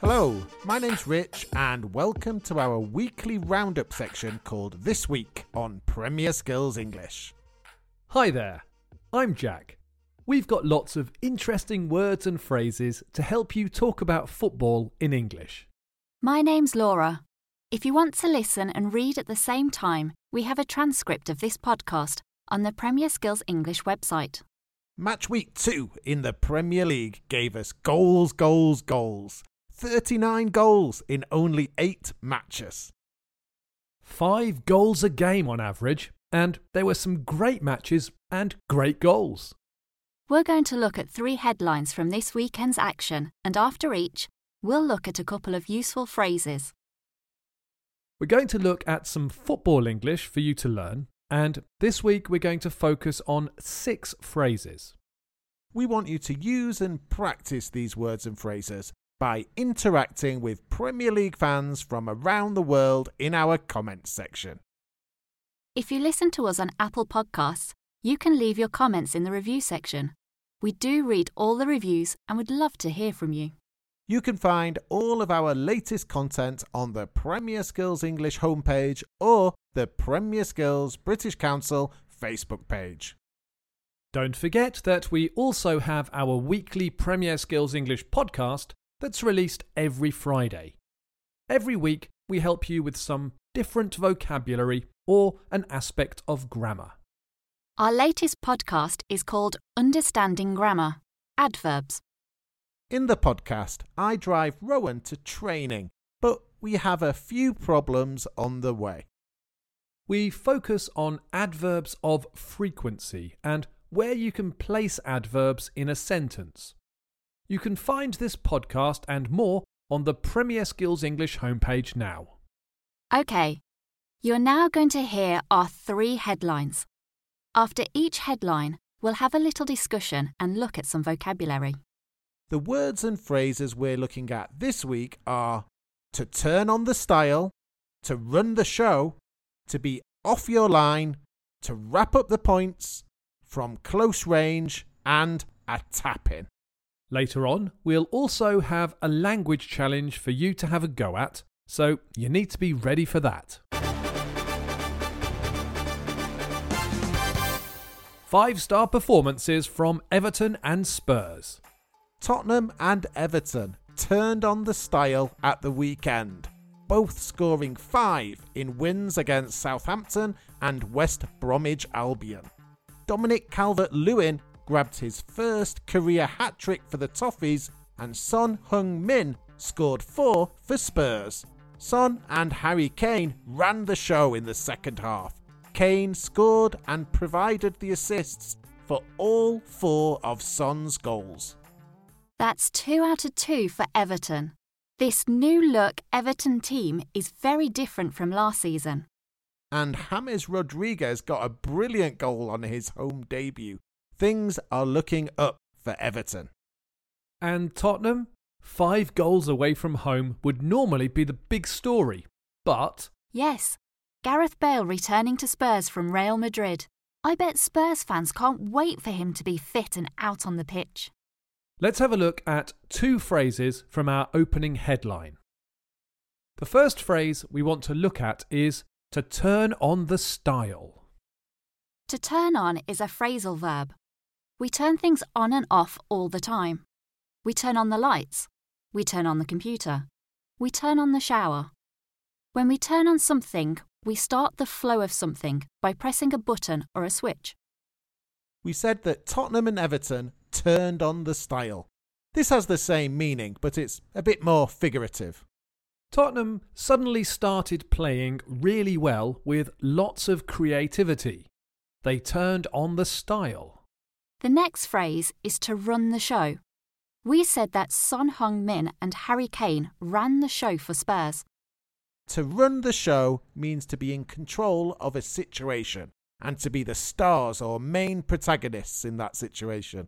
Hello, my name's Rich, and welcome to our weekly roundup section called This Week on Premier Skills English. Hi there, I'm Jack. We've got lots of interesting words and phrases to help you talk about football in English. My name's Laura. If you want to listen and read at the same time, we have a transcript of this podcast on the Premier Skills English website. Match week two in the Premier League gave us goals, goals, goals. 39 goals in only eight matches. Five goals a game on average, and there were some great matches and great goals. We're going to look at three headlines from this weekend's action, and after each, we'll look at a couple of useful phrases. We're going to look at some football English for you to learn, and this week we're going to focus on six phrases. We want you to use and practice these words and phrases by interacting with Premier League fans from around the world in our comments section. If you listen to us on Apple Podcasts, you can leave your comments in the review section. We do read all the reviews and would love to hear from you. You can find all of our latest content on the Premier Skills English homepage or the Premier Skills British Council Facebook page. Don't forget that we also have our weekly Premier Skills English podcast that's released every Friday. Every week, we help you with some different vocabulary or an aspect of grammar. Our latest podcast is called Understanding Grammar Adverbs. In the podcast, I drive Rowan to training, but we have a few problems on the way. We focus on adverbs of frequency and where you can place adverbs in a sentence. You can find this podcast and more on the Premier Skills English homepage now. OK, you're now going to hear our three headlines. After each headline, we'll have a little discussion and look at some vocabulary. The words and phrases we're looking at this week are to turn on the style, to run the show, to be off your line, to wrap up the points, from close range, and a tap in. Later on, we'll also have a language challenge for you to have a go at, so you need to be ready for that. Five star performances from Everton and Spurs. Tottenham and Everton turned on the style at the weekend, both scoring five in wins against Southampton and West Bromwich Albion. Dominic Calvert Lewin grabbed his first career hat trick for the Toffees, and Son Heung Min scored four for Spurs. Son and Harry Kane ran the show in the second half. Kane scored and provided the assists for all four of Son's goals. That's two out of two for Everton. This new look Everton team is very different from last season. And James Rodriguez got a brilliant goal on his home debut. Things are looking up for Everton. And Tottenham? Five goals away from home would normally be the big story. But. Yes, Gareth Bale returning to Spurs from Real Madrid. I bet Spurs fans can't wait for him to be fit and out on the pitch. Let's have a look at two phrases from our opening headline. The first phrase we want to look at is to turn on the style. To turn on is a phrasal verb. We turn things on and off all the time. We turn on the lights. We turn on the computer. We turn on the shower. When we turn on something, we start the flow of something by pressing a button or a switch. We said that Tottenham and Everton turned on the style. This has the same meaning, but it's a bit more figurative. Tottenham suddenly started playing really well with lots of creativity. They turned on the style. The next phrase is to run the show. We said that Son Heung Min and Harry Kane ran the show for Spurs. To run the show means to be in control of a situation and to be the stars or main protagonists in that situation.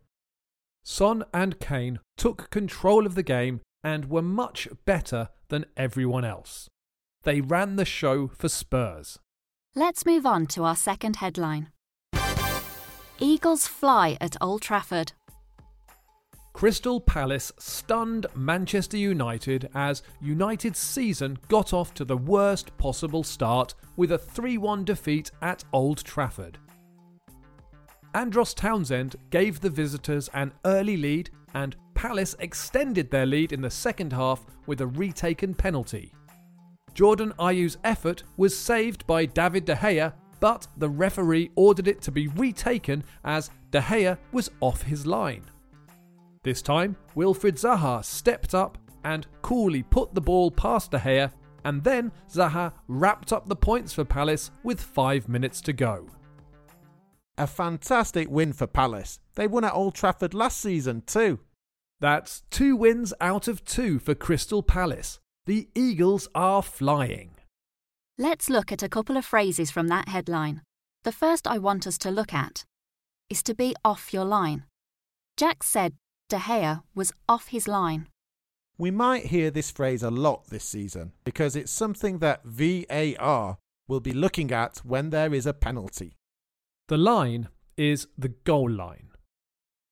Son and Kane took control of the game and were much better than everyone else. They ran the show for Spurs. Let's move on to our second headline Eagles fly at Old Trafford. Crystal Palace stunned Manchester United as United's season got off to the worst possible start with a 3 1 defeat at Old Trafford. Andros Townsend gave the visitors an early lead, and Palace extended their lead in the second half with a retaken penalty. Jordan Ayew's effort was saved by David De Gea, but the referee ordered it to be retaken as De Gea was off his line. This time, Wilfried Zaha stepped up and coolly put the ball past De Gea, and then Zaha wrapped up the points for Palace with five minutes to go. A fantastic win for Palace. They won at Old Trafford last season too. That's two wins out of two for Crystal Palace. The Eagles are flying. Let's look at a couple of phrases from that headline. The first I want us to look at is to be off your line. Jack said De Gea was off his line. We might hear this phrase a lot this season because it's something that VAR will be looking at when there is a penalty. The line is the goal line.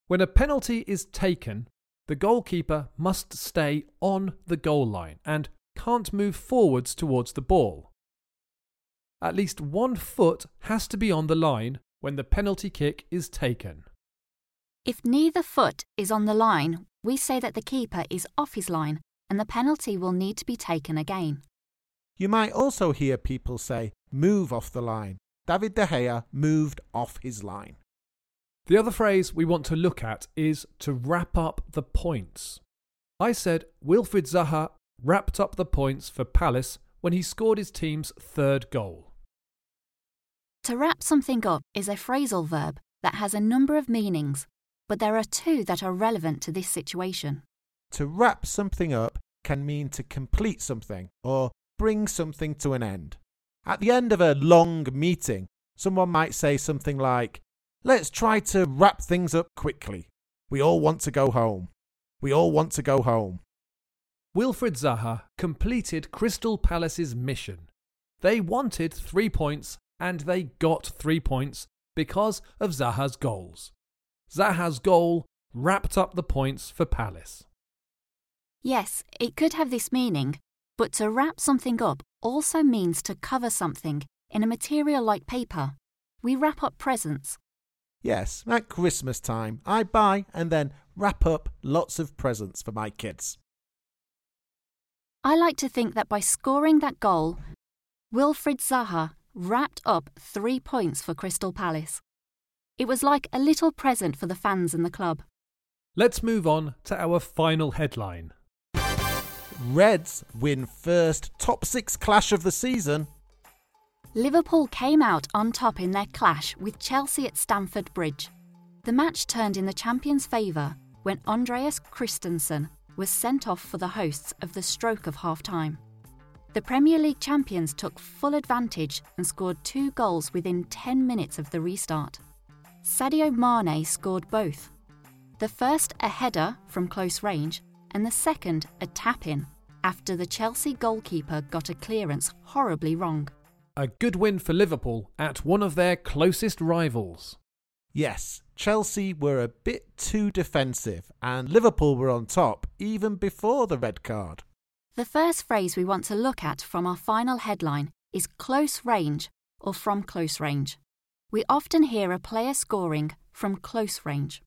When a penalty is taken, the goalkeeper must stay on the goal line and can't move forwards towards the ball. At least one foot has to be on the line when the penalty kick is taken. If neither foot is on the line, we say that the keeper is off his line and the penalty will need to be taken again. You might also hear people say, move off the line. David De Gea moved off his line. The other phrase we want to look at is to wrap up the points. I said Wilfried Zaha wrapped up the points for Palace when he scored his team's third goal. To wrap something up is a phrasal verb that has a number of meanings, but there are two that are relevant to this situation. To wrap something up can mean to complete something or bring something to an end. At the end of a long meeting, someone might say something like, Let's try to wrap things up quickly. We all want to go home. We all want to go home. Wilfried Zaha completed Crystal Palace's mission. They wanted three points and they got three points because of Zaha's goals. Zaha's goal wrapped up the points for Palace. Yes, it could have this meaning, but to wrap something up also means to cover something in a material like paper. We wrap up presents. Yes, at Christmas time, I buy and then wrap up lots of presents for my kids. I like to think that by scoring that goal, Wilfried Zaha wrapped up three points for Crystal Palace. It was like a little present for the fans and the club. Let's move on to our final headline. Reds win first top six clash of the season. Liverpool came out on top in their clash with Chelsea at Stamford Bridge. The match turned in the champions' favour when Andreas Christensen was sent off for the hosts of the stroke of half time. The Premier League champions took full advantage and scored two goals within 10 minutes of the restart. Sadio Mane scored both. The first a header from close range, and the second a tap in after the Chelsea goalkeeper got a clearance horribly wrong. A good win for Liverpool at one of their closest rivals. Yes, Chelsea were a bit too defensive, and Liverpool were on top even before the red card. The first phrase we want to look at from our final headline is close range or from close range. We often hear a player scoring from close range.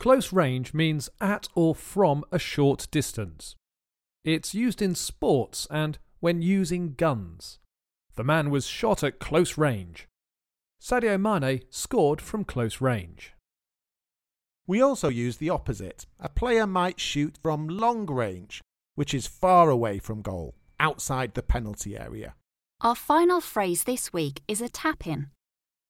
Close range means at or from a short distance. It's used in sports and when using guns. The man was shot at close range. Sadio Mane scored from close range. We also use the opposite. A player might shoot from long range, which is far away from goal, outside the penalty area. Our final phrase this week is a tap in.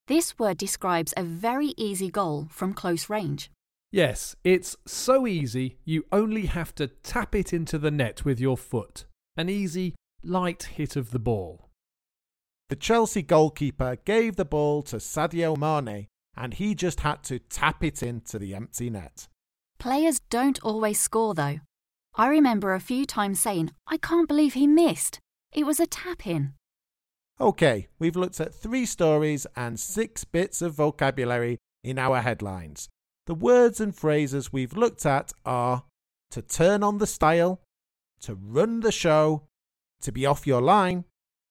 This word describes a very easy goal from close range. Yes, it's so easy you only have to tap it into the net with your foot. An easy, light hit of the ball. The Chelsea goalkeeper gave the ball to Sadio Mane and he just had to tap it into the empty net. Players don't always score though. I remember a few times saying, I can't believe he missed. It was a tap in. Okay, we've looked at three stories and six bits of vocabulary in our headlines. The words and phrases we've looked at are to turn on the style, to run the show, to be off your line,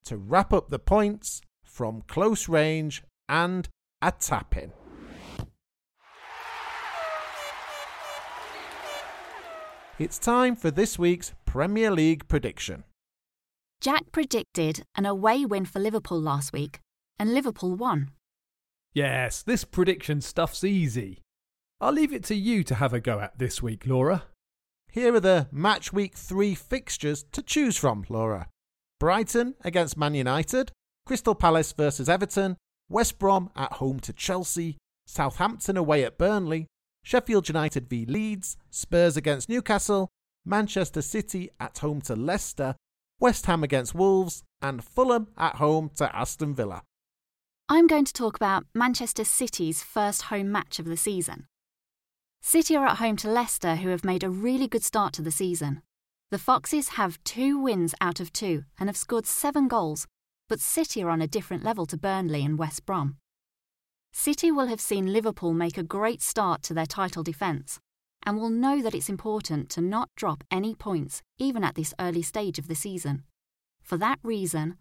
to wrap up the points, from close range, and a tap in. It's time for this week's Premier League prediction. Jack predicted an away win for Liverpool last week, and Liverpool won. Yes, this prediction stuff's easy. I'll leave it to you to have a go at this week, Laura. Here are the match week 3 fixtures to choose from, Laura. Brighton against Man United, Crystal Palace versus Everton, West Brom at home to Chelsea, Southampton away at Burnley, Sheffield United v Leeds, Spurs against Newcastle, Manchester City at home to Leicester, West Ham against Wolves, and Fulham at home to Aston Villa. I'm going to talk about Manchester City's first home match of the season. City are at home to Leicester, who have made a really good start to the season. The Foxes have two wins out of two and have scored seven goals, but City are on a different level to Burnley and West Brom. City will have seen Liverpool make a great start to their title defence and will know that it's important to not drop any points even at this early stage of the season. For that reason,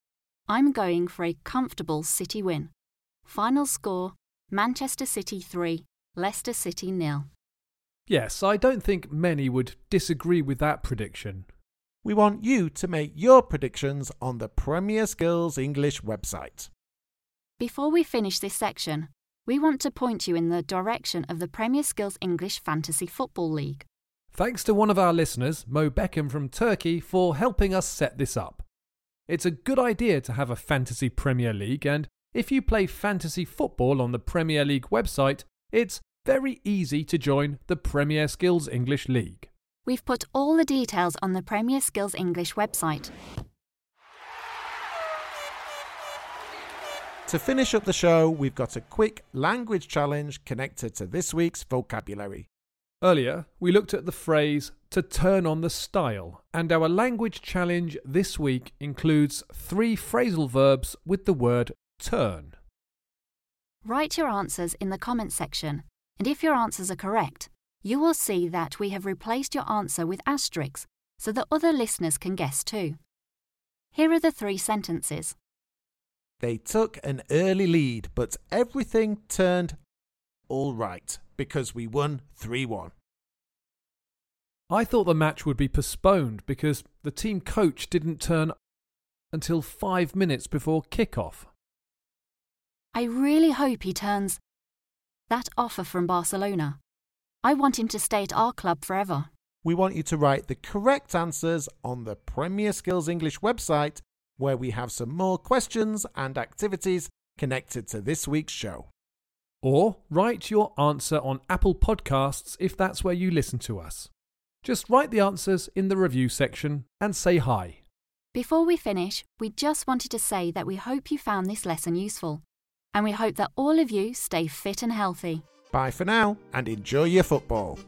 I'm going for a comfortable City win. Final score Manchester City 3, Leicester City nil. Yes, I don't think many would disagree with that prediction. We want you to make your predictions on the Premier Skills English website. Before we finish this section, we want to point you in the direction of the Premier Skills English Fantasy Football League. Thanks to one of our listeners, Mo Beckham from Turkey, for helping us set this up. It's a good idea to have a Fantasy Premier League, and if you play fantasy football on the Premier League website, it's very easy to join the Premier Skills English League. We've put all the details on the Premier Skills English website. To finish up the show, we've got a quick language challenge connected to this week's vocabulary. Earlier, we looked at the phrase to turn on the style, and our language challenge this week includes three phrasal verbs with the word turn. Write your answers in the comments section, and if your answers are correct, you will see that we have replaced your answer with asterisks so that other listeners can guess too. Here are the three sentences. They took an early lead, but everything turned all right because we won 3 1. I thought the match would be postponed because the team coach didn't turn until five minutes before kick-off. I really hope he turns. That offer from Barcelona. I want him to stay at our club forever. We want you to write the correct answers on the Premier Skills English website where we have some more questions and activities connected to this week's show. Or write your answer on Apple Podcasts if that's where you listen to us. Just write the answers in the review section and say hi. Before we finish, we just wanted to say that we hope you found this lesson useful, and we hope that all of you stay fit and healthy. Bye for now and enjoy your football.